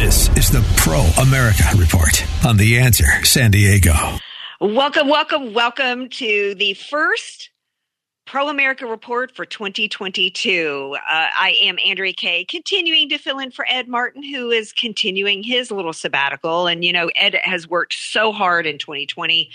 This is the Pro America Report on The Answer San Diego. Welcome, welcome, welcome to the first Pro America Report for 2022. Uh, I am Andrea Kaye, continuing to fill in for Ed Martin, who is continuing his little sabbatical. And, you know, Ed has worked so hard in 2020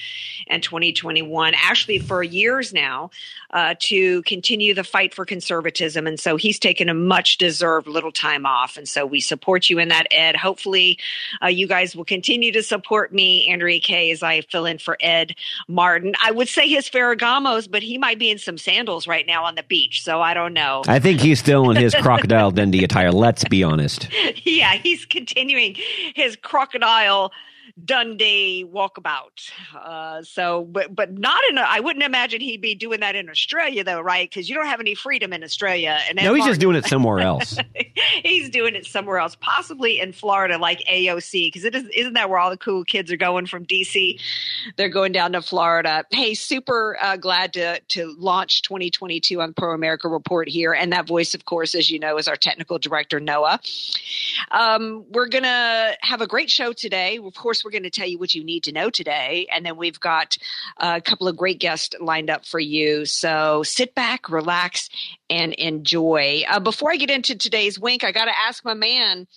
and 2021, actually for years now, uh, to continue the fight for conservatism. And so he's taken a much deserved little time off. And so we support you in that, Ed. Hopefully, uh, you guys will continue to support me, Andrea Kaye, as I fill in for Ed Martin. I would say his Ferragamos, but he might be in some sandals right now on the beach, so I don't know. I think he's still in his crocodile Dundee attire. Let's be honest. yeah, he's continuing his crocodile Dundee walkabout. Uh, so, but but not in. A, I wouldn't imagine he'd be doing that in Australia, though, right? Because you don't have any freedom in Australia. And no, he's Martin, just doing it somewhere else. he's doing it somewhere else, possibly in Florida, like AOC, because it is. Isn't that where all the cool kids are going from DC? They're going down to Florida. Hey, super uh, glad to to launch 2022 on Pro America Report here, and that voice, of course, as you know, is our technical director Noah. Um, we're gonna have a great show today. Of course we're going to tell you what you need to know today. And then we've got a couple of great guests lined up for you. So sit back, relax, and enjoy. Uh, before I get into today's wink, I got to ask my man,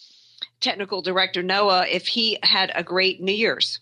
technical director Noah, if he had a great New Year's.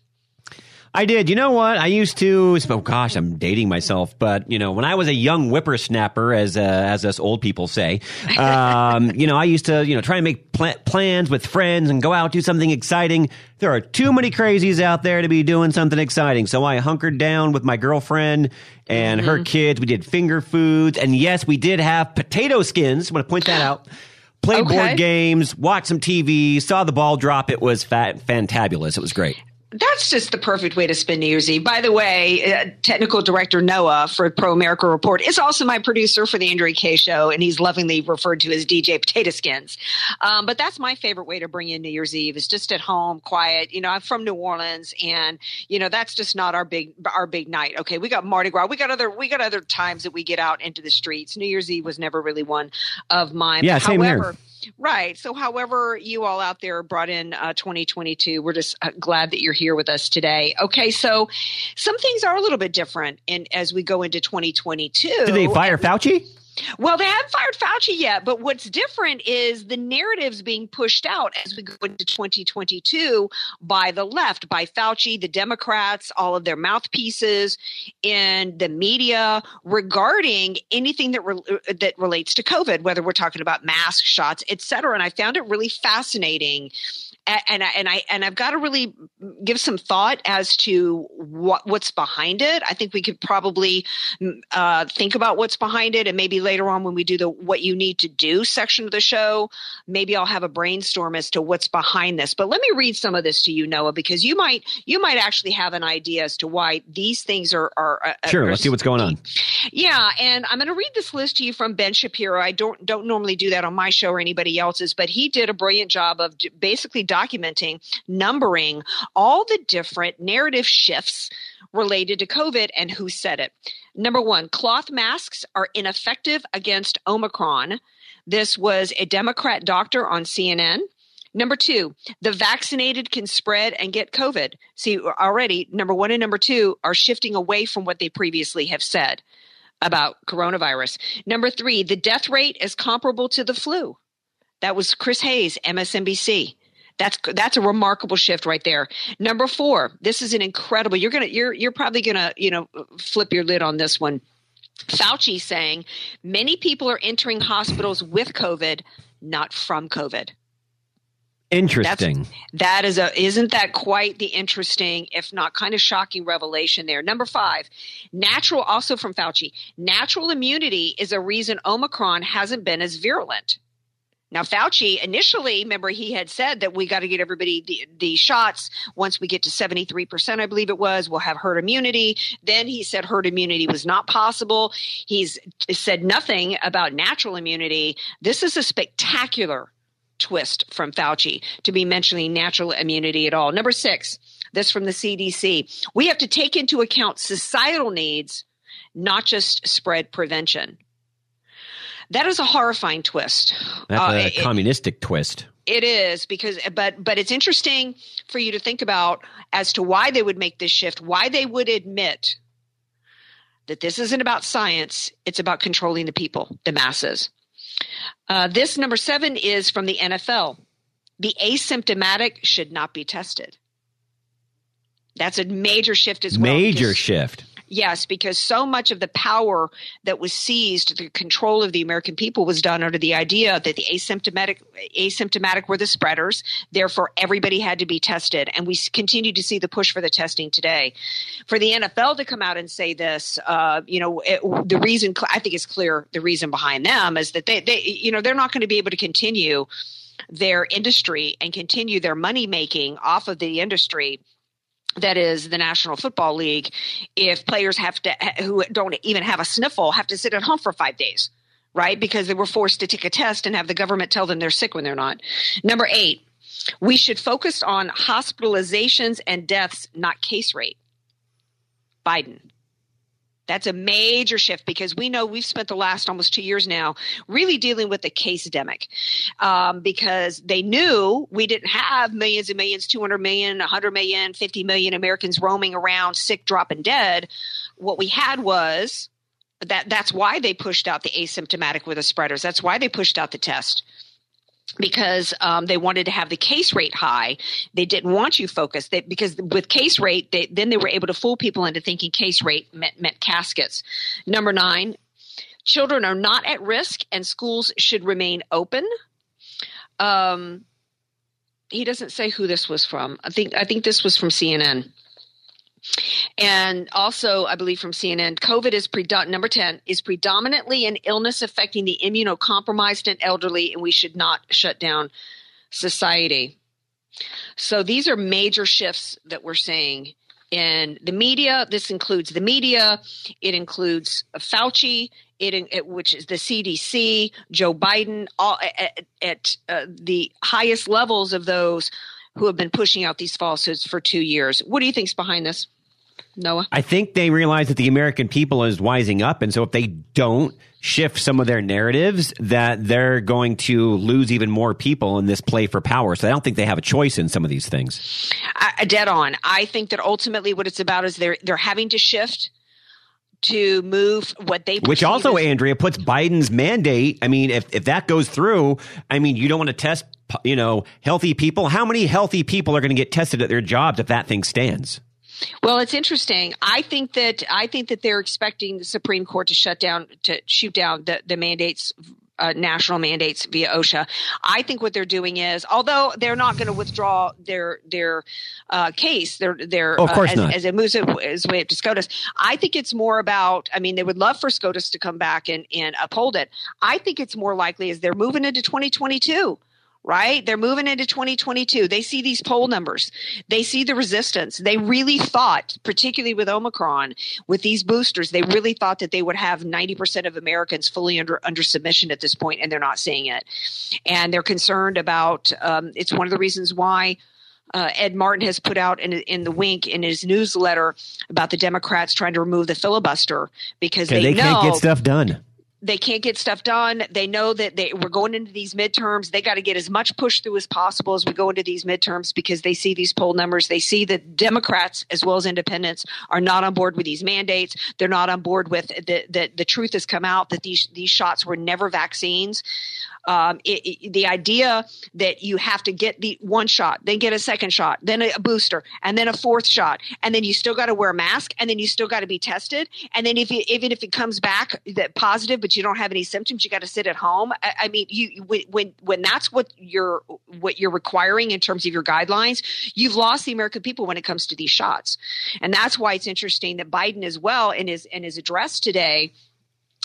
I did. You know what? I used to. Oh gosh, I'm dating myself. But you know, when I was a young whippersnapper, as uh, as us old people say, um, you know, I used to you know try and make pl- plans with friends and go out do something exciting. There are too many crazies out there to be doing something exciting. So I hunkered down with my girlfriend and mm-hmm. her kids. We did finger foods, and yes, we did have potato skins. I want to point that out. Played okay. board games, watched some TV, saw the ball drop. It was fat, fantabulous. It was great that's just the perfect way to spend New Year's Eve. By the way, uh, technical director Noah for Pro America Report is also my producer for the Andrea Kaye Show, and he's lovingly referred to as DJ Potato Skins. Um, but that's my favorite way to bring in New Year's Eve is just at home, quiet. You know, I'm from New Orleans, and you know that's just not our big our big night. Okay, we got Mardi Gras, we got other we got other times that we get out into the streets. New Year's Eve was never really one of mine. Yeah, same However, here Right. So, however, you all out there brought in uh, 2022, we're just uh, glad that you're here with us today. Okay. So, some things are a little bit different in, as we go into 2022. Did they fire Fauci? Well, they haven't fired Fauci yet, but what's different is the narratives being pushed out as we go into 2022 by the left, by Fauci, the Democrats, all of their mouthpieces in the media regarding anything that re- that relates to COVID, whether we're talking about mask shots, et cetera. And I found it really fascinating and I, and I and I've got to really give some thought as to what what's behind it. I think we could probably mm, uh, think about what's behind it, and maybe later on when we do the what you need to do section of the show, maybe I'll have a brainstorm as to what's behind this. But let me read some of this to you, Noah, because you might you might actually have an idea as to why these things are are uh, sure. Are, let's see what's going on. Yeah, and I'm going to read this list to you from Ben Shapiro. I don't don't normally do that on my show or anybody else's, but he did a brilliant job of basically documenting, numbering all the different narrative shifts related to COVID and who said it. Number one, cloth masks are ineffective against Omicron. This was a Democrat doctor on CNN. Number two, the vaccinated can spread and get COVID. See, already, number one and number two are shifting away from what they previously have said about coronavirus. Number three, the death rate is comparable to the flu. That was Chris Hayes, MSNBC. That's that's a remarkable shift right there. Number four, this is an incredible. You're gonna you're you're probably gonna you know flip your lid on this one. Fauci saying many people are entering hospitals with COVID, not from COVID. Interesting. That's, that is a isn't that quite the interesting, if not kind of shocking revelation there. Number five, natural also from Fauci. Natural immunity is a reason Omicron hasn't been as virulent. Now, Fauci initially, remember, he had said that we got to get everybody the, the shots once we get to 73%, I believe it was, we'll have herd immunity. Then he said herd immunity was not possible. He's said nothing about natural immunity. This is a spectacular twist from Fauci to be mentioning natural immunity at all. Number six, this from the CDC. We have to take into account societal needs, not just spread prevention. That is a horrifying twist. That's uh, a it, communistic twist. It is because, but but it's interesting for you to think about as to why they would make this shift, why they would admit that this isn't about science; it's about controlling the people, the masses. Uh, this number seven is from the NFL. The asymptomatic should not be tested. That's a major shift as well. Major shift. Yes, because so much of the power that was seized, the control of the American people was done under the idea that the asymptomatic asymptomatic were the spreaders. Therefore, everybody had to be tested, and we continue to see the push for the testing today. For the NFL to come out and say this, uh, you know, it, the reason I think is clear. The reason behind them is that they, they you know, they're not going to be able to continue their industry and continue their money making off of the industry that is the National Football League, if players have to who don't even have a sniffle have to sit at home for five days, right? Because they were forced to take a test and have the government tell them they're sick when they're not. Number eight, we should focus on hospitalizations and deaths, not case rate. Biden. That's a major shift because we know we've spent the last almost two years now really dealing with the casedemic um, because they knew we didn't have millions and millions, 200 million, 100 million, 50 million Americans roaming around sick, dropping dead. What we had was that that's why they pushed out the asymptomatic with the spreaders. That's why they pushed out the test because um, they wanted to have the case rate high. They didn't want you focused they, because with case rate, they, then they were able to fool people into thinking case rate meant, meant caskets. Number nine, children are not at risk and schools should remain open. Um, he doesn't say who this was from. I think I think this was from CNN. And also, I believe from CNN, COVID is predom- number 10 is predominantly an illness affecting the immunocompromised and elderly, and we should not shut down society. So these are major shifts that we're seeing in the media. This includes the media. It includes Fauci. It, it which is the CDC, Joe Biden, all at, at uh, the highest levels of those who have been pushing out these falsehoods for two years. What do you think's behind this? Noah? I think they realize that the American people is wising up. And so if they don't shift some of their narratives, that they're going to lose even more people in this play for power. So I don't think they have a choice in some of these things. I, dead on. I think that ultimately what it's about is they're, they're having to shift to move what they which also as- andrea puts biden's mandate i mean if, if that goes through i mean you don't want to test you know healthy people how many healthy people are going to get tested at their jobs if that thing stands well, it's interesting. I think that I think that they're expecting the Supreme Court to shut down to shoot down the, the mandates uh, national mandates via OSHA. I think what they're doing is, although they're not going to withdraw their their uh, case, their their oh, of course uh, as, not. as it moves its way up to SCOTUS. I think it's more about. I mean, they would love for SCOTUS to come back and and uphold it. I think it's more likely as they're moving into 2022 right? They're moving into 2022. They see these poll numbers. They see the resistance. They really thought, particularly with Omicron, with these boosters, they really thought that they would have 90% of Americans fully under, under submission at this point, and they're not seeing it. And they're concerned about, um, it's one of the reasons why uh, Ed Martin has put out in, in the wink in his newsletter about the Democrats trying to remove the filibuster because they, they know, can't get stuff done they can't get stuff done. They know that they we're going into these midterms. They got to get as much push through as possible as we go into these midterms because they see these poll numbers. They see that Democrats as well as independents are not on board with these mandates. They're not on board with the the, the truth has come out that these these shots were never vaccines. Um, it, it, the idea that you have to get the one shot, then get a second shot, then a, booster, and then a fourth shot, and then you still got to wear a mask, and then you still got to be tested, and then if you, even if it comes back that positive, but you don't have any symptoms, you got to sit at home. I, I mean, you when when that's what you're what you're requiring in terms of your guidelines, you've lost the American people when it comes to these shots, and that's why it's interesting that Biden as well in his in his address today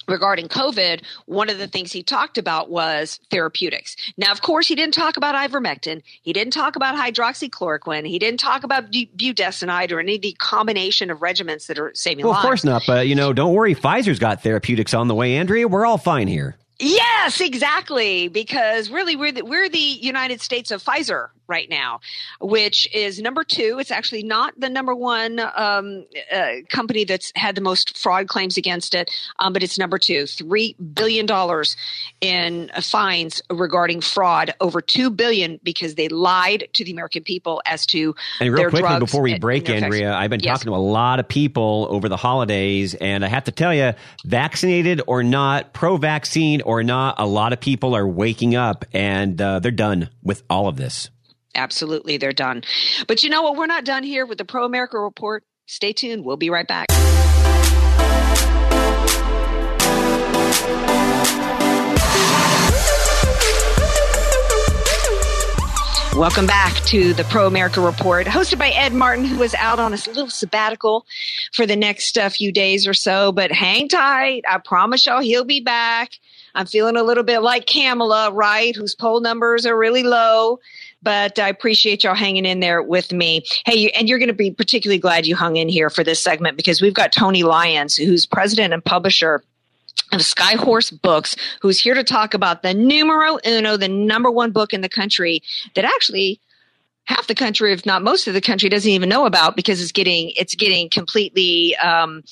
regarding COVID, one of the things he talked about was therapeutics. Now, of course, he didn't talk about ivermectin. He didn't talk about hydroxychloroquine. He didn't talk about budesonide or any of the combination of regimens that are saving well, lives. Of course not. But, you know, don't worry. Pfizer's got therapeutics on the way, Andrea. We're all fine here. Yes, exactly. Because really, we're the, we're the United States of Pfizer right now, which is number two. It's actually not the number one um, uh, company that's had the most fraud claims against it, um, but it's number two. Three billion dollars in fines regarding fraud, over two billion because they lied to the American people as to and real quickly drugs before we break, and Andrea. I've been Yes. talking to a lot of people over the holidays, and I have to tell you, vaccinated or not, pro-vaccine or not, a lot of people are waking up and uh, they're done with all of this. Absolutely, they're done. But you know what? We're not done here with the Pro America Report. Stay tuned. We'll be right back. Welcome back to the Pro America Report, hosted by Ed Martin, who is out on a little sabbatical for the next uh, few days or so. But hang tight. I promise y'all he'll be back. I'm feeling a little bit like Kamala, right? Whose poll numbers are really low. But I appreciate y'all hanging in there with me. Hey, and you're going to be particularly glad you hung in here for this segment because we've got Tony Lyons, who's president and publisher of Skyhorse Books, who's here to talk about the numero uno, the number one book in the country that actually half the country, if not most of the country, doesn't even know about because it's getting it's getting completely um,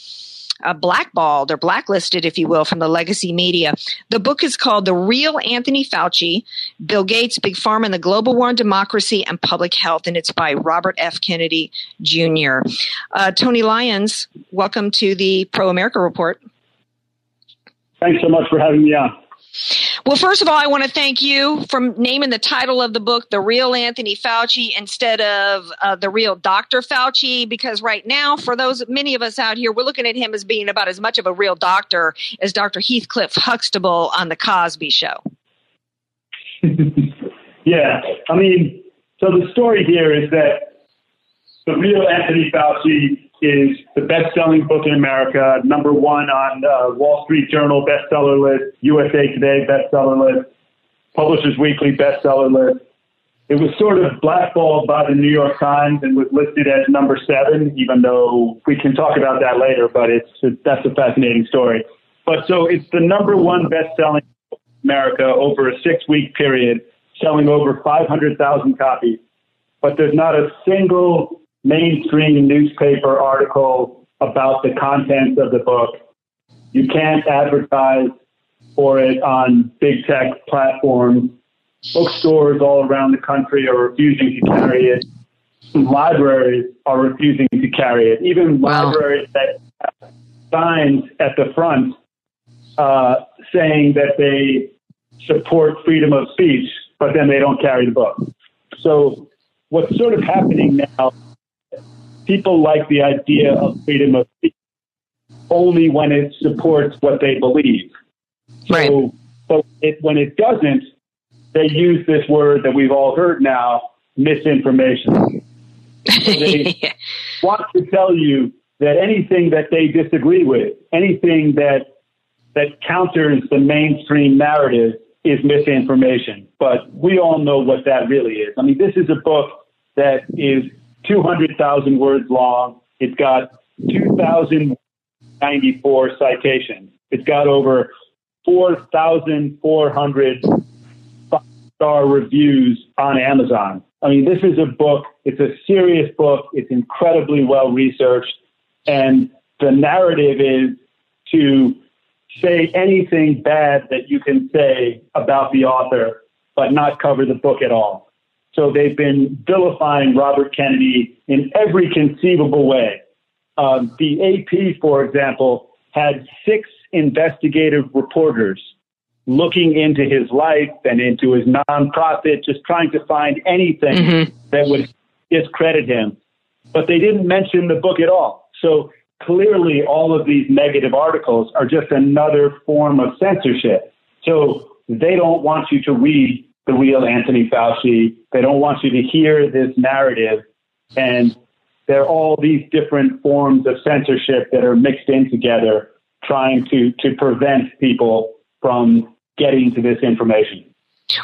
uh, blackballed or blacklisted, if you will, from the legacy media. The book is called "The Real Anthony Fauci: Bill Gates, Big Pharma, and the Global War on Democracy and Public Health," and it's by Robert F. Kennedy Jr. Uh, Tony Lyons, welcome to the Pro America Report. Thanks so much for having me on. Well, first of all, I want to thank you for naming the title of the book, The Real Anthony Fauci, instead of uh, The Real Dr. Fauci, because right now, for those, many of us out here, we're looking at him as being about as much of a real doctor as Dr. Heathcliff Huxtable on The Cosby Show. Yeah, I mean, so the story here is that the real Anthony Fauci is the best-selling book in America, number one on uh, Wall Street Journal bestseller list, USA Today bestseller list, Publishers Weekly bestseller list. It was sort of blackballed by the New York Times and was listed as number seven, even though we can talk about that later. But it's that's a fascinating story. But so it's the number one best-selling book in America over a six-week period, selling over 500,000 copies. But there's not a single mainstream newspaper article about the contents of the book. You can't advertise for it on big tech platforms. Bookstores all around the country are refusing to carry it. Libraries are refusing to carry it. Even Wow. libraries that have signs at the front uh, saying that they support freedom of speech, but then they don't carry the book. So what's sort of happening now, people like the idea of freedom of speech only when it supports what they believe. Right. So, but it, when it doesn't, they use this word that we've all heard now, misinformation. They want to tell you that anything that they disagree with, anything that that counters the mainstream narrative is misinformation. But we all know what that really is. I mean, this is a book that is 200,000 words long. It's got 2,094 citations. It's got over 4,400 five-star reviews on Amazon. I mean, this is a book. It's a serious book. It's incredibly well researched. And the narrative is to say anything bad that you can say about the author, but not cover the book at all. So they've been vilifying Robert Kennedy in every conceivable way. Um, the AP, for example, had six investigative reporters looking into his life and into his nonprofit, just trying to find anything that would discredit him. But they didn't mention the book at all. So clearly, all of these negative articles are just another form of censorship. So they don't want you to read the real Anthony Fauci. They don't want you to hear this narrative. And there are all these different forms of censorship that are mixed in together trying to, to prevent people from getting to this information.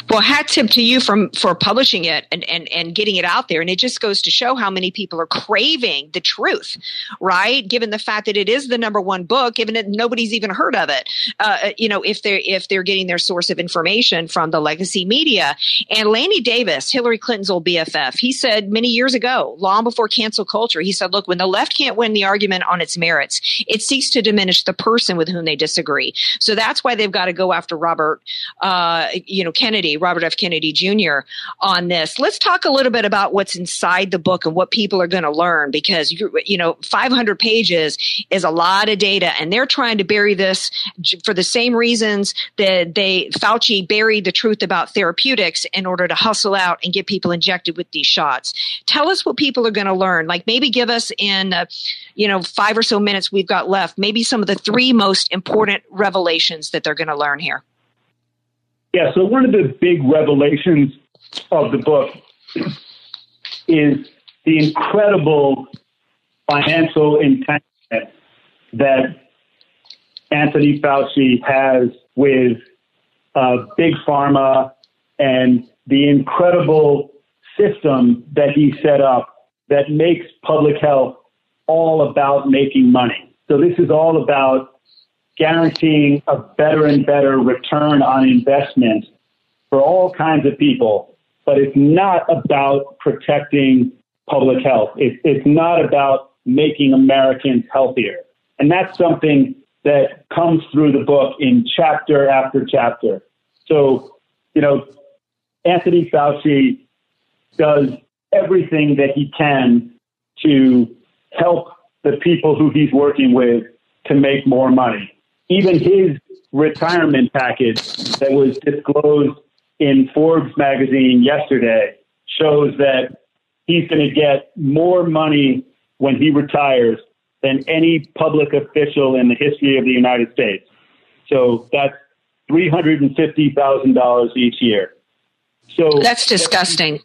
Well, hat tip to you from for publishing it and, and, and getting it out there. And it just goes to show how many people are craving the truth, right? Given the fact that it is the number one book, given that nobody's even heard of it. Uh, you know, if they're if they're getting their source of information from the legacy media. And Lanny Davis, Hillary Clinton's old BFF, he said many years ago, long before cancel culture, he said, look, when the left can't win the argument on its merits, it seeks to diminish the person with whom they disagree. So that's why they've got to go after Robert, uh, you know, Kennedy Kennedy, Robert F. Kennedy Jr., on this. Let's talk a little bit about what's inside the book and what people are going to learn because you, know 500 pages is a lot of data, and they're trying to bury this for the same reasons that they Fauci buried the truth about therapeutics in order to hustle out and get people injected with these shots. Tell us what people are going to learn. Like maybe give us in uh, you know five or so minutes we've got left. Maybe some of the three most important revelations that they're going to learn here. Yeah, so one of the big revelations of the book is the incredible financial entanglement that Anthony Fauci has with uh, Big Pharma and the incredible system that he set up that makes public health all about making money. So this is all about guaranteeing a better and better return on investment for all kinds of people. But it's not about protecting public health. It, it's not about making Americans healthier. And that's something that comes through the book in chapter after chapter. So, you know, Anthony Fauci does everything that he can to help the people who he's working with to make more money even his retirement package that was disclosed in Forbes magazine yesterday shows that he's going to get more money when he retires than any public official in the history of the United States. So that's $350,000 each year. So that's disgusting.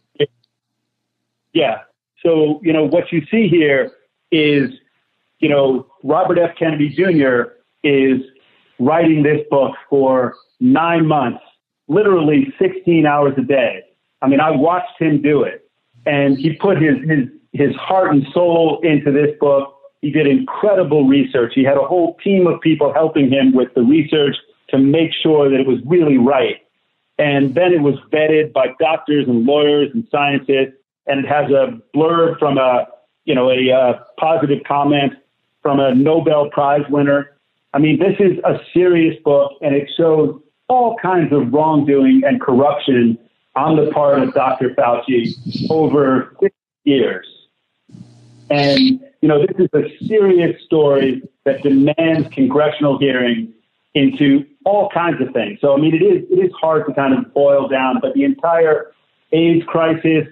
Yeah. So, you know, what you see here is, you know, Robert F. Kennedy Jr is writing this book for nine months, literally 16 hours a day. I mean, I watched him do it and he put his, his, his heart and soul into this book. He did incredible research. He had a whole team of people helping him with the research to make sure that it was really right. And then it was vetted by doctors and lawyers and scientists. And it has a blurb from a, you know, a uh, positive comment from a Nobel Prize winner I mean, this is a serious book, and it shows all kinds of wrongdoing and corruption on the part of Dr. Fauci over years. And, you know, this is a serious story that demands congressional hearings into all kinds of things. So, I mean, it is, it is hard to kind of boil down, but the entire AIDS crisis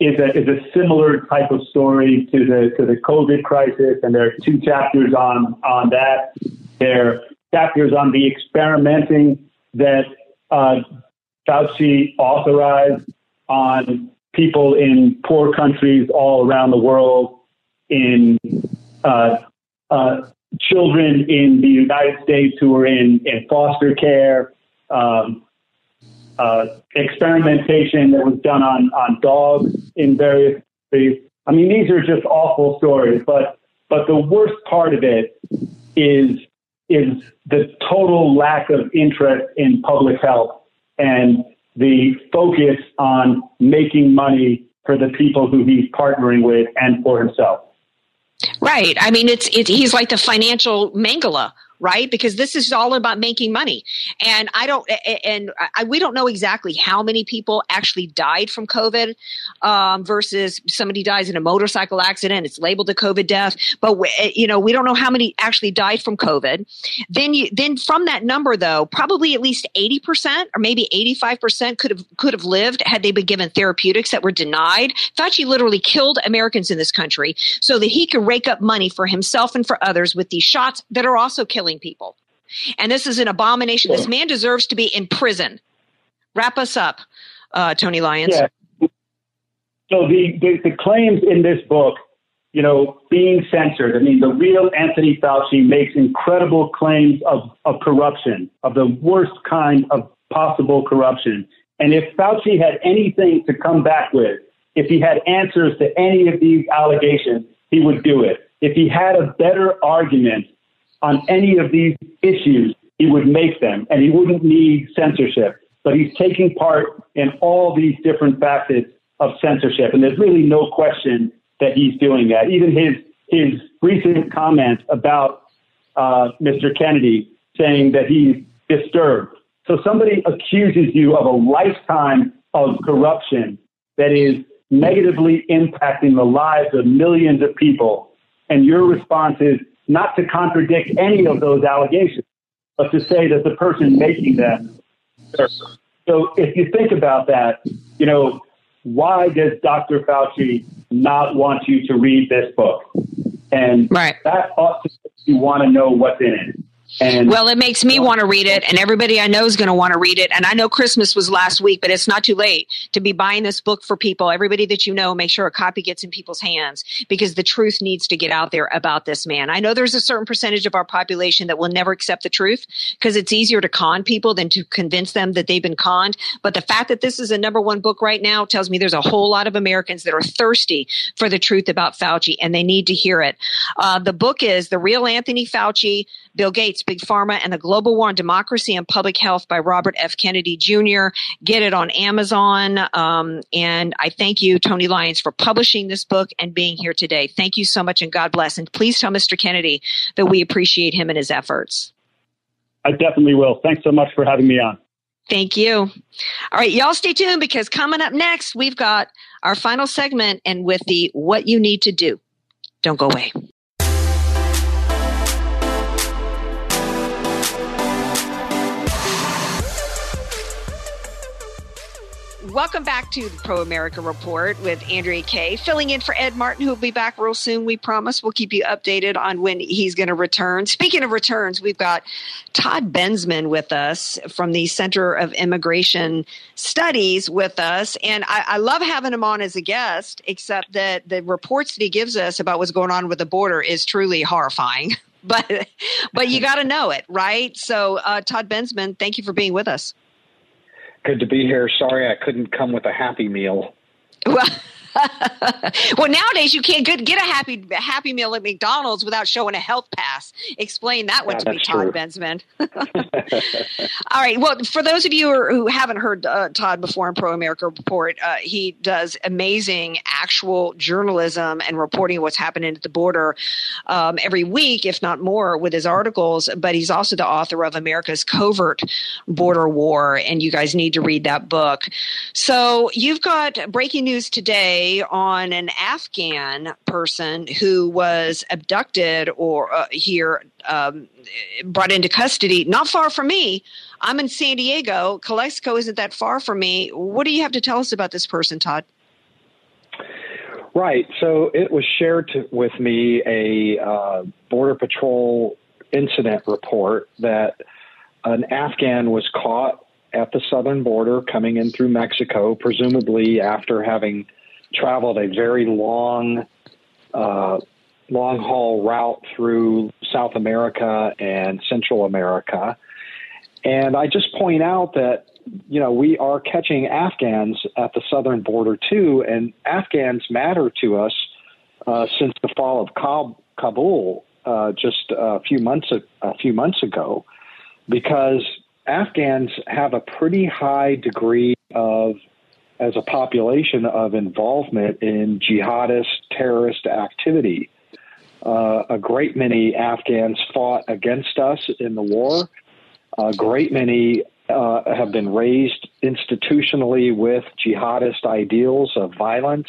is a, is a similar type of story to the, to the COVID crisis. And there are two chapters on, on that. There chapters on the experimenting that uh, Fauci authorized on people in poor countries all around the world, in uh, uh, children in the United States who are in, in foster care, um, uh, experimentation that was done on, on dogs in various countries. I mean, these are just awful stories, but but the worst part of it is is the total lack of interest in public health and the focus on making money for the people who he's partnering with and for himself. Right. I mean, it's, it, he's like the financial Mengele right? Because this is all about making money. And I don't, and I, we don't know exactly how many people actually died from COVID um, versus somebody dies in a motorcycle accident. It's labeled a COVID death, but we, you know we don't know how many actually died from COVID. Then you, then from that number though, probably at least eighty percent or maybe eighty five percent could have could have lived had they been given therapeutics that were denied. Fauci literally killed Americans in this country so that he could rake up money for himself and for others with these shots that are also killing killing people. And this is an abomination. This man deserves to be in prison. Wrap us up, uh, Tony Lyons. Yeah. So the, the, the claims in this book, you know, being censored. I mean, the real Anthony Fauci makes incredible claims of, of corruption, of the worst kind of possible corruption. And if Fauci had anything to come back with, if he had answers to any of these allegations, he would do it. If he had a better argument on any of these issues, he would make them and he wouldn't need censorship. But he's taking part in all these different facets of censorship. And there's really no question that he's doing that. Even his, his recent comment about uh, Mr. Kennedy saying that he's disturbed. So somebody accuses you of a lifetime of corruption that is negatively impacting the lives of millions of people. And your response is not to contradict any of those allegations, but to say that the person making them. So if you think about that, you know, why does Dr. Fauci not want you to read this book? And right. that ought to you want to know what's in it. And well, it makes me want to read it, and everybody I know is going to want to read it. And I know Christmas was last week, but it's not too late to be buying this book for people. Everybody that you know, make sure a copy gets in people's hands because the truth needs to get out there about this man. I know there's a certain percentage of our population that will never accept the truth because it's easier to con people than to convince them that they've been conned. But the fact that this is a number one book right now tells me there's a whole lot of Americans that are thirsty for the truth about Fauci, and they need to hear it. Uh, the book is The Real Anthony Fauci, Bill Gates, Big Pharma, and the Global War on Democracy and Public Health by Robert F. Kennedy Jr. Get it on Amazon. Um, and I thank you, Tony Lyons, for publishing this book and being here today. Thank you so much and God bless. And please tell Mr. Kennedy that we appreciate him and his efforts. I definitely will. Thanks so much for having me on. Thank you. All right, y'all stay tuned because coming up next, we've got our final segment and with the what you need to do. Don't go away. Welcome back to the Pro America Report with Andrea Kaye, filling in for Ed Martin, who will be back real soon. We promise we'll keep you updated on when he's going to return. Speaking of returns, we've got Todd Bensman with us from the Center of Immigration Studies with us. And I, I love having him on as a guest, except that the reports that he gives us about what's going on with the border is truly horrifying. but but you got to know it, right? So, uh, Todd Bensman, thank you for being with us. Good to be here. Sorry I couldn't come with a happy meal. Well, well, nowadays you can't get, get a happy happy meal at McDonald's without showing a health pass. Explain that one yeah, to me, Todd Bensman. All right. Well, for those of you who haven't heard uh, Todd before in Pro America Report, uh, he does amazing actual journalism and reporting what's happening at the border um, every week, if not more, with his articles. But he's also the author of America's Covert Border War, and you guys need to read that book. So you've got breaking news today on an Afghan person who was abducted or uh, here um, brought into custody, not far from me. I'm in San Diego. Calexico isn't that far from me. What do you have to tell us about this person, Todd? Right. So it was shared to, with me a uh, Border Patrol incident report that an Afghan was caught at the southern border coming in through Mexico, presumably after having traveled a very long, uh, long haul route through South America and Central America. And I just point out that, you know, we are catching Afghans at the southern border too, and Afghans matter to us uh, since the fall of Kabul uh, just a few months a few months ago, because Afghans have a pretty high degree of as a population of involvement in jihadist terrorist activity. Uh, a great many Afghans fought against us in the war. A great many uh, have been raised institutionally with jihadist ideals of violence.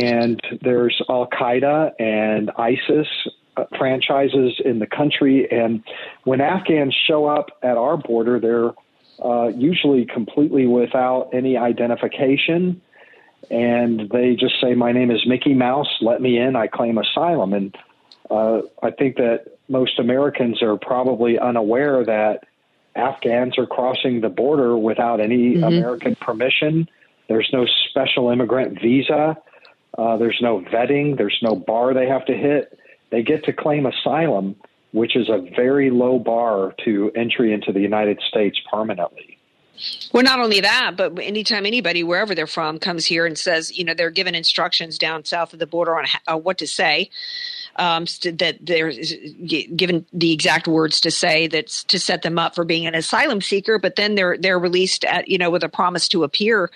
And there's Al Qaeda and ISIS uh, franchises in the country. And when Afghans show up at our border, they're uh, usually completely without any identification. And they just say, My name is Mickey Mouse, let me in, I claim asylum. And uh, I think that most Americans are probably unaware that Afghans are crossing the border without any mm-hmm. American permission. There's no special immigrant visa. Uh, there's no vetting. There's no bar they have to hit. They get to claim asylum, which is a very low bar to entry into the United States permanently. Well, not only that, but anytime anybody, wherever they're from, comes here and says, you know, they're given instructions down south of the border on uh, what to say, um, that they're given the exact words to say that's to set them up for being an asylum seeker, but then they're they're released at you know with a promise to appear.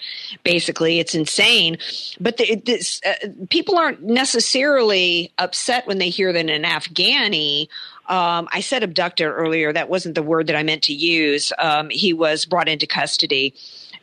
Basically, it's insane. But the, this, uh, people aren't necessarily upset when they hear that an Afghani um, I said abducted earlier. That wasn't the word that I meant to use. Um, he was brought into custody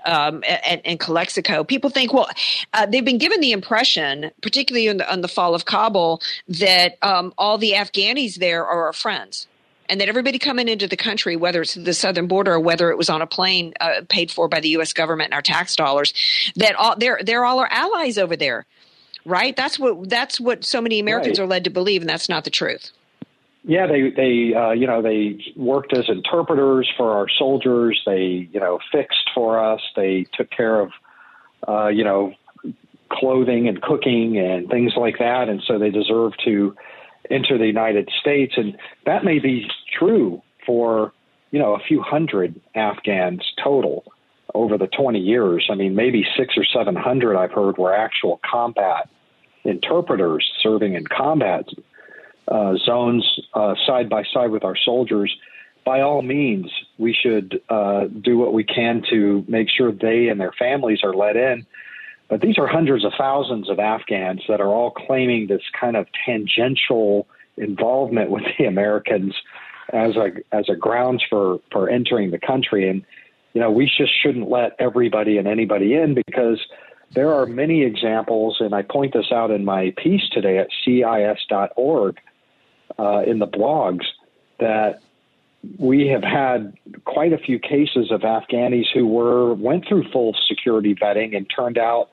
um, and, and Calexico, people think, well, uh, they've been given the impression, particularly on the, on the fall of Kabul, that um, all the Afghanis there are our friends. And that everybody coming into the country, whether it's the southern border or whether it was on a plane uh, paid for by the U.S. government and our tax dollars, that all they're they're all our allies over there, right? That's what that's what so many Americans right. are led to believe, and that's not the truth. Yeah, they they uh, you know they worked as interpreters for our soldiers. They you know fixed for us. They took care of uh, you know clothing and cooking and things like that, and so they deserve to enter the United States. And that may be true for you know a few hundred Afghans total over the 20 years. I mean, maybe six or seven hundred I've heard were actual combat interpreters serving in combat uh, zones uh, side by side with our soldiers, by all means, we should uh, do what we can to make sure they and their families are let in. But these are hundreds of thousands of Afghans that are all claiming this kind of tangential involvement with the Americans as a as a grounds for for entering the country. And you know, we just shouldn't let everybody and anybody in because there are many examples, and I point this out in my piece today at cis.org uh, in the blogs that we have had quite a few cases of Afghanis who were went through full security vetting and turned out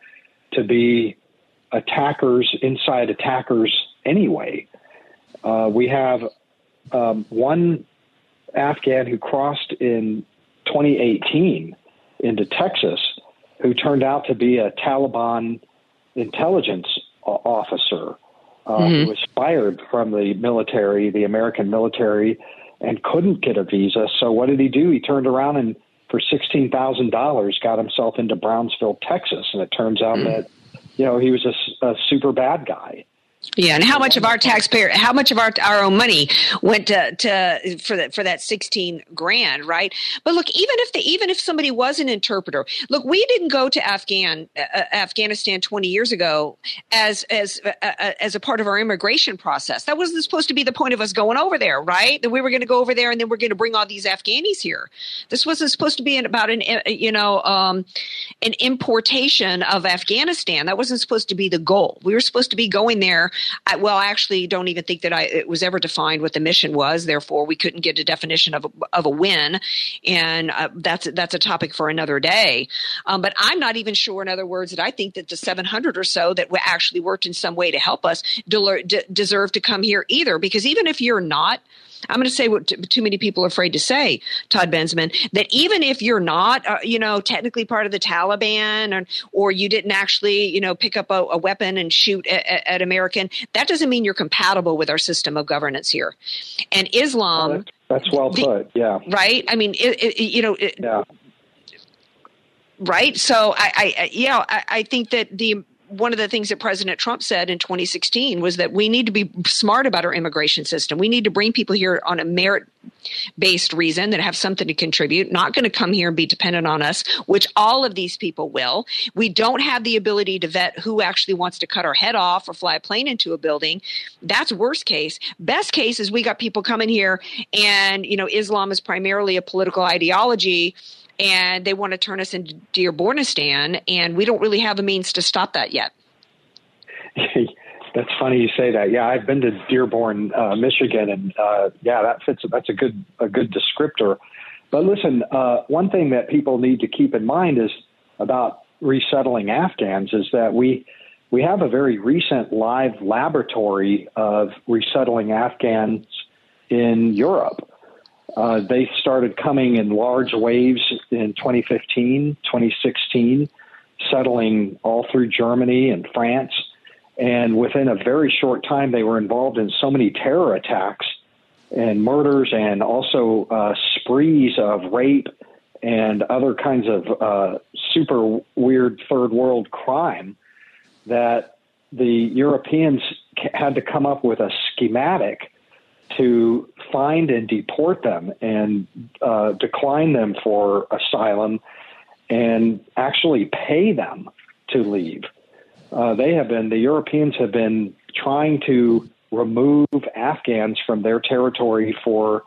to be attackers inside attackers anyway. Uh, we have um, one Afghan who crossed in 2018 into Texas who turned out to be a Taliban intelligence officer uh, mm-hmm. who was fired from the military, the American military, and couldn't get a visa. So what did he do? He turned around and for sixteen thousand dollars got himself into Brownsville, Texas, and it turns out mm-hmm. that you know he was a, a super bad guy. Yeah, and how much of our taxpayer, how much of our our own money went to, to for that for that sixteen grand, right? But look, even if the even if somebody was an interpreter, look, we didn't go to Afghan uh, uh Afghanistan twenty years ago as as uh, uh, as a part of our immigration process. That wasn't supposed to be the point of us going over there, right? That we were going to go over there and then we're going to bring all these Afghanis here. This wasn't supposed to be about an uh, you know um, an importation of Afghanistan. That wasn't supposed to be the goal. We were supposed to be going there I, well, I actually don't even think that I, it was ever defined what the mission was. Therefore, we couldn't get a definition of a, of a win, and uh, that's that's a topic for another day. Um, but I'm not even sure. In other words, that I think that the 700 or so that actually worked in some way to help us de- de- deserve to come here either. Because even if you're not I'm going to say what too many people are afraid to say, Todd Bensman, that even if you're not, uh, you know, technically part of the Taliban or, or you didn't actually, you know, pick up a, a weapon and shoot at, at, American, that doesn't mean you're compatible with our system of governance here. And Islam. Oh, that's well the, put. Yeah. Right. I mean, it, it, you know. It, yeah. Right. So I, I, yeah, I, I think that the one of the things that President Trump said in 2016 was that we need to be smart about our immigration system. We need to bring people here on a merit based reason that have something to contribute, not going to come here and be dependent on us, which all of these people will. We don't have the ability to vet who actually wants to cut our head off or fly a plane into a building. That's worst case. Best case is we got people coming here and, you know, Islam is primarily a political ideology and they want to turn us into Dearbornistan, and we don't really have the means to stop that yet. That's funny you say that. Yeah, I've been to Dearborn, uh, Michigan, and uh, yeah, that fits. That's a good a good descriptor. But listen, uh, one thing that people need to keep in mind is about resettling Afghans is that we we have a very recent live laboratory of resettling Afghans in Europe. Uh, they started coming in large waves in 2015, 2016, settling all through Germany and France. And within a very short time, they were involved in so many terror attacks and murders and also uh, sprees of rape and other kinds of uh, super weird third world crime that the Europeans had to come up with a schematic to find and deport them and uh, decline them for asylum and actually pay them to leave. Uh, they have been, the Europeans have been trying to remove Afghans from their territory for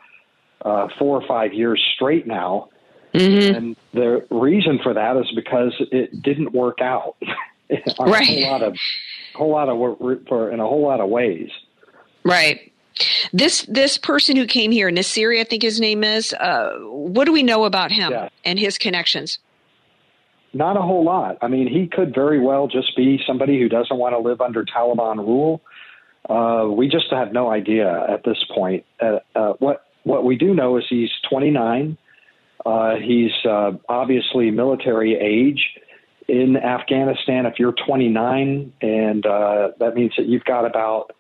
uh, four or five years straight now. Mm-hmm. And the reason for that is because it didn't work out right. a whole lot of, whole lot of for in a whole lot of ways. Right. This this person who came here, Nassiri, I think his name is. Uh, what do we know about him yeah. and his connections? Not a whole lot. I mean, he could very well just be somebody who doesn't want to live under Taliban rule. Uh, we just have no idea at this point. Uh, uh, what what we do know is he's 29. Uh, he's uh, obviously military age in Afghanistan. If you're 29, and uh, that means that you've got about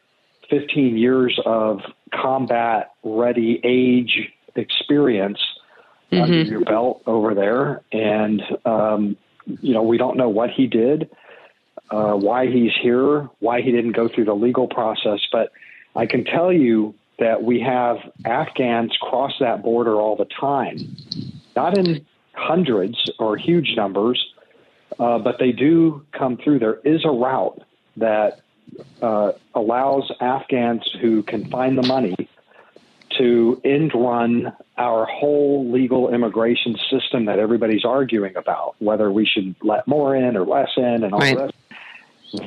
15 years of combat ready age experience mm-hmm. under your belt over there. And, um, you know, we don't know what he did, uh, why he's here, why he didn't go through the legal process. But I can tell you that we have Afghans cross that border all the time, not in hundreds or huge numbers, uh, but they do come through. There is a route that uh, allows Afghans who can find the money to end run our whole legal immigration system that everybody's arguing about, whether we should let more in or less in and all right. this.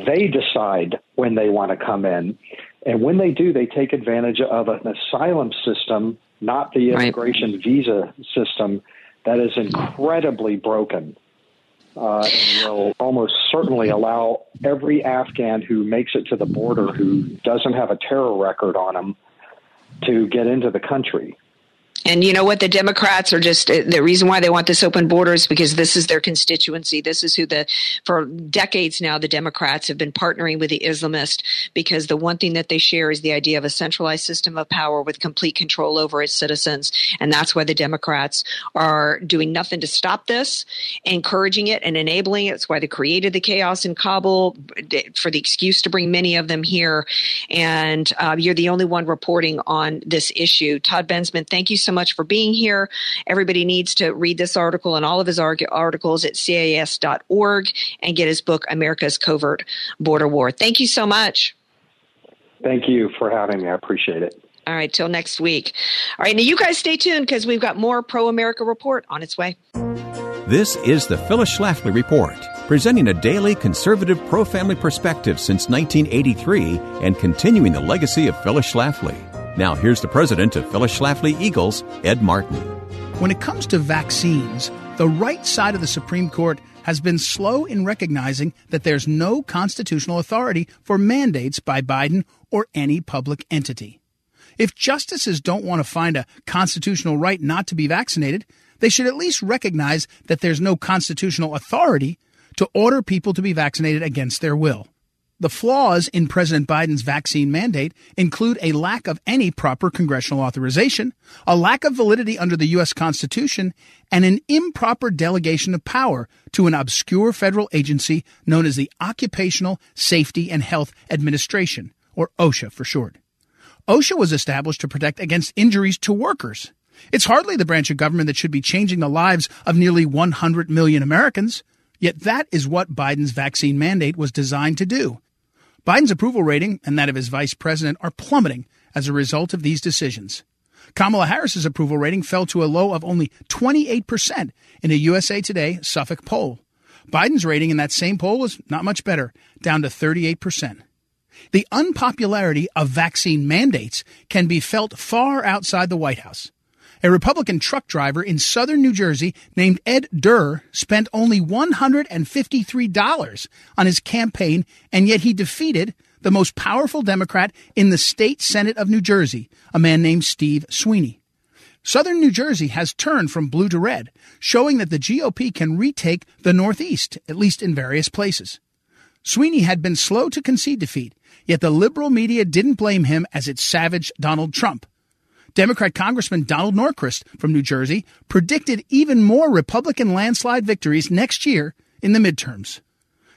They decide when they want to come in. And when they do, they take advantage of an asylum system, not the immigration right. visa system, that is incredibly broken uh, and will almost certainly allow every Afghan who makes it to the border who doesn't have a terror record on them to get into the country. And you know what? The Democrats are just the reason why they want this open border is because this is their constituency. This is who the, for decades now, the Democrats have been partnering with the Islamist because the one thing that they share is the idea of a centralized system of power with complete control over its citizens. And that's why the Democrats are doing nothing to stop this, encouraging it and enabling it. It's why they created the chaos in Kabul for the excuse to bring many of them here. And uh, you're the only one reporting on this issue. Todd Bensman, thank you so much for being here. Everybody needs to read this article and all of his articles at CIS.org and get his book, America's Covert Border War. Thank you so much. Thank you for having me. I appreciate it. All right, till next week. All right, now you guys stay tuned because we've got more Pro America Report on its way. This is the Phyllis Schlafly Report, presenting a daily conservative pro family perspective since 1983 and continuing the legacy of Phyllis Schlafly. Now, here's the president of Phyllis Schlafly Eagles, Ed Martin. When it comes to vaccines, the right side of the Supreme Court has been slow in recognizing that there's no constitutional authority for mandates by Biden or any public entity. If justices don't want to find a constitutional right not to be vaccinated, they should at least recognize that there's no constitutional authority to order people to be vaccinated against their will. The flaws in President Biden's vaccine mandate include a lack of any proper congressional authorization, a lack of validity under the U.S. Constitution, and an improper delegation of power to an obscure federal agency known as the Occupational Safety and Health Administration, or OSHA for short. OSHA was established to protect against injuries to workers. It's hardly the branch of government that should be changing the lives of nearly 100 million Americans. Yet that is what Biden's vaccine mandate was designed to do Biden's approval rating and that of his vice president are plummeting as a result of these decisions. Kamala Harris's approval rating fell to a low of only 28% in a USA Today Suffolk poll. Biden's rating in that same poll was not much better, down to 38%. The unpopularity of vaccine mandates can be felt far outside the White House. A Republican truck driver in southern New Jersey named Ed Durr spent only $153 on his campaign, and yet he defeated the most powerful Democrat in the state Senate of New Jersey, a man named Steve Sweeney. Southern New Jersey has turned from blue to red, showing that the GOP can retake the Northeast, at least in various places. Sweeney had been slow to concede defeat, yet the liberal media didn't blame him as it savaged Donald Trump. Democrat Congressman Donald Norcross from New Jersey predicted even more Republican landslide victories next year in the midterms.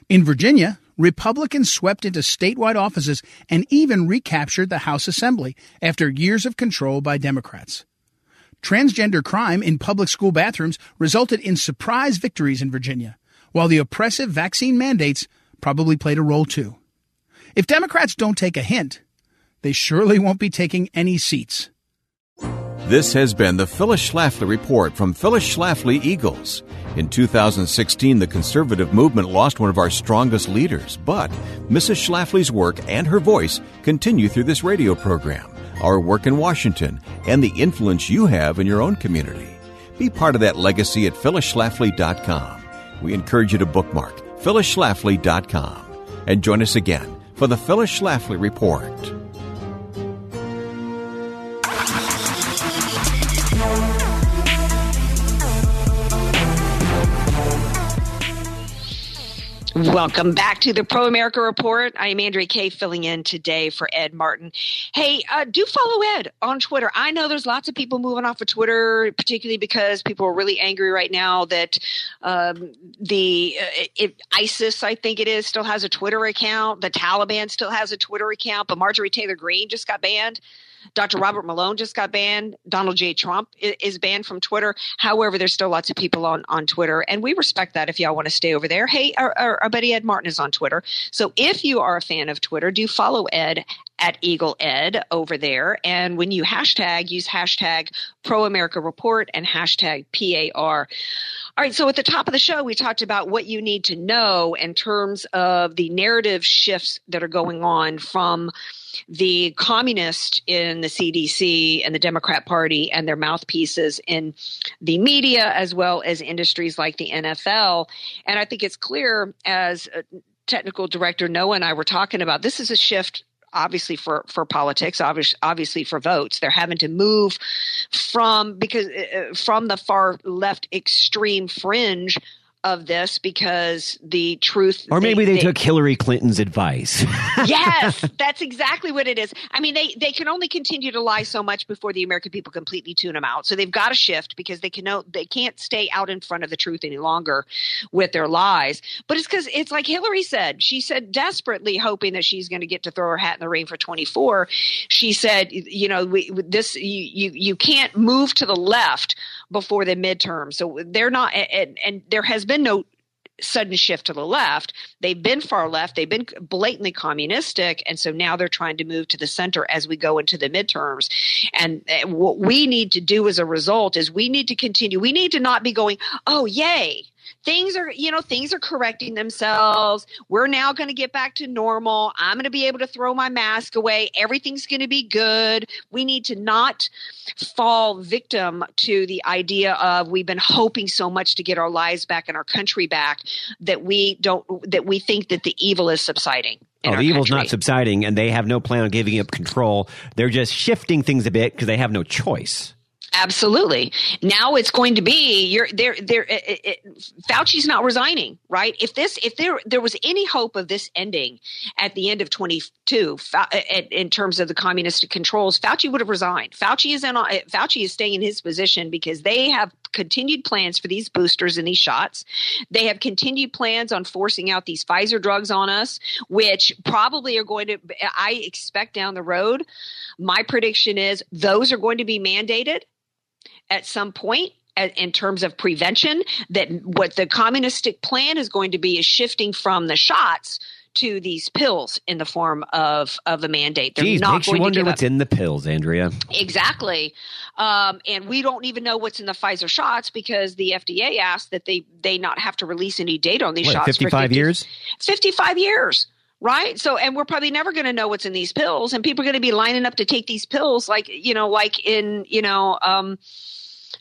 In Virginia, Republicans swept into statewide offices and even recaptured the House Assembly after years of control by Democrats. Transgender crime in public school bathrooms resulted in surprise victories in Virginia, while the oppressive vaccine mandates probably played a role too. If Democrats don't take a hint, they surely won't be taking any seats. This has been the Phyllis Schlafly Report from Phyllis Schlafly Eagles. In 2016, the conservative movement lost one of our strongest leaders, but Mrs. Schlafly's work and her voice continue through this radio program, our work in Washington, and the influence you have in your own community. Be part of that legacy at phyllisschlafly.com. We encourage you to bookmark phyllisschlafly.com and join us again for the Phyllis Schlafly Report. Welcome back to the Pro America Report. I am Andrea Kaye filling in today for Ed Martin. Hey, uh, do follow Ed on Twitter. I know there's lots of people moving off of Twitter, particularly because people are really angry right now that um, the uh, ISIS, I think it is, still has a Twitter account. The Taliban still has a Twitter account, but Marjorie Taylor Greene just got banned. Dr. Robert Malone just got banned. Donald J. Trump is banned from Twitter. However, there's still lots of people on, on Twitter, and we respect that if y'all want to stay over there. Hey, our, our buddy Ed Martin is on Twitter. So if you are a fan of Twitter, do follow Ed at Eagle Ed over there. And when you hashtag, use hashtag Pro America Report and hashtag PAR. All right, so at the top of the show, we talked about what you need to know in terms of the narrative shifts that are going on from the communist in the CDC and the Democrat Party and their mouthpieces in the media as well as industries like the NFL. And I think it's clear as uh, technical director Noah and I were talking about this is a shift obviously for for politics obviously obviously for votes they're having to move from because uh, from the far left extreme fringe of this because the truth or maybe they, they, took hillary clinton's advice. Yes that's exactly what it is. I mean they they can only continue to lie so much before the american people completely tune them out. So they've got to shift because they can know they can't stay out in front of the truth any longer with their lies. But it's because it's like hillary said she said desperately hoping that she's going to get to throw her hat in the ring for 24 she said you know we, this you, you you can't move to the left before the midterm so they're not and, and there has been no sudden shift to the left. They've been far left. They've been blatantly communistic. And so now they're trying to move to the center as we go into the midterms. And uh, what we need to do as a result is we need to continue. We need to not be going, oh, yay things are you know things are correcting themselves we're now going to get back to normal i'm going to be able to throw my mask away everything's going to be good we need to not fall victim to the idea of we've been hoping so much to get our lives back and our country back that we don't that we think that the evil is subsiding Oh, the evil's country. not subsiding, and they have no plan on giving up control. They're just shifting things a bit because they have no choice. Absolutely. Now it's going to be you're there. There, Fauci's not resigning, right? If this, if there, there was any hope of this ending at the end of 22, uh, in terms of the communist controls, Fauci would have resigned. Fauci is in. Uh, Fauci is staying in his position because they have continued plans for these boosters and these shots. They have continued plans on forcing out these Pfizer drugs on us, which probably are going to. I expect down the road. My prediction is those are going to be mandated at some point in terms of prevention that what the communistic plan is going to be is shifting from the shots to these pills in the form of of a mandate. They're Jeez, not makes going you wonder what's up. in the pills, Andrea. Exactly, um, and we don't even know what's in the Pfizer shots because the FDA asked that they they not have to release any data on these what, shots. Fifty five years. Fifty five years right so and we're probably never going to know what's in these pills and people are going to be lining up to take these pills like you know like in you know um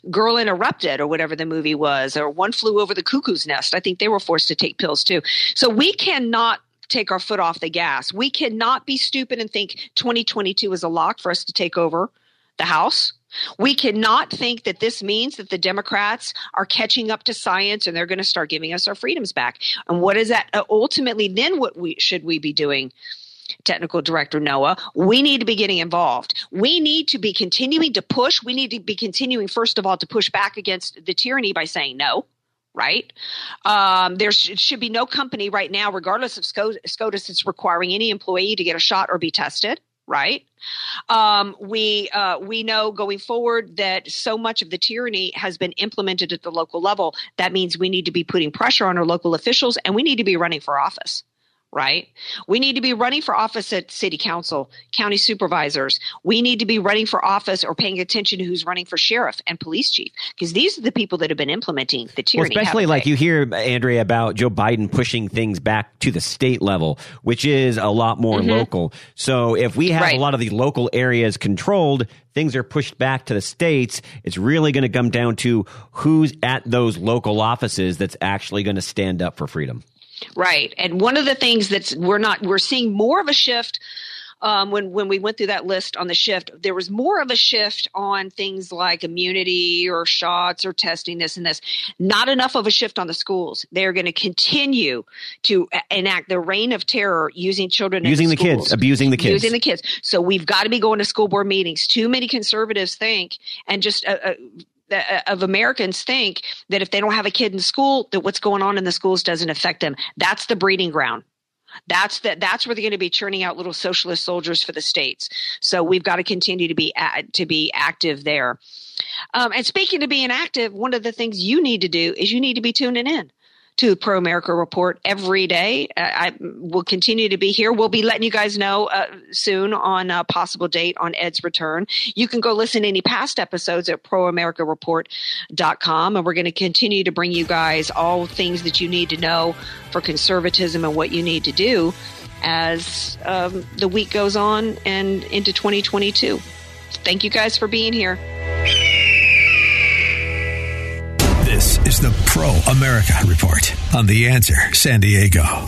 Girl Interrupted or whatever the movie was, or One Flew Over the Cuckoo's Nest. I think they were forced to take pills too. So we cannot take our foot off the gas. We cannot be stupid and think 2022 is a lock for us to take over the House. We cannot think that this means that the Democrats are catching up to science and they're going to start giving us our freedoms back. And what is that uh, ultimately then what we should we be doing? technical director Noah, we need to be getting involved. We need to be continuing to push. We need to be continuing, first of all, to push back against the tyranny by saying no. Right? Um, there sh- should be no company right now, regardless of SCOTUS, that's requiring any employee to get a shot or be tested right? Um, we uh, we know going forward that so much of the tyranny has been implemented at the local level. That means we need to be putting pressure on our local officials, and we need to be running for office right? We need to be running for office at city council, county supervisors. We need to be running for office or paying attention to who's running for sheriff and police chief because these are the people that have been implementing the tyranny. Well, especially like you hear, Andrea, about Joe Biden pushing things back to the state level, which is a lot more mm-hmm. local. So if we have right. a lot of the local areas controlled, things are pushed back to the states. It's really going to come down to who's at those local offices that's actually going to stand up for freedom. Right. And one of the things that's we're not we're seeing more of a shift um, when when we went through that list on the shift, there was more of a shift on things like immunity or shots or testing this and this. Not enough of a shift on the schools. They're going to continue to enact the reign of terror using children, using the, the kids, abusing the kids, using the kids. So we've got to be going to school board meetings. Too many conservatives think, and just uh, uh, of Americans think that if they don't have a kid in school, that what's going on in the schools doesn't affect them. That's the breeding ground. That's that. That's where they're going to be churning out little socialist soldiers for the states. So we've got to continue to be to be active there. Um, and speaking of being active, one of the things you need to do is you need to be tuning in to Pro America Report every day. Uh, I will continue to be here. We'll be letting you guys know uh, soon on a possible date on Ed's return. You can go listen to any past episodes at proamericareport.com. And we're going to continue to bring you guys all things that you need to know for conservatism and what you need to do as um, the week goes on and into 2022. Thank you guys for being here. The Pro America Report on The Answer San Diego.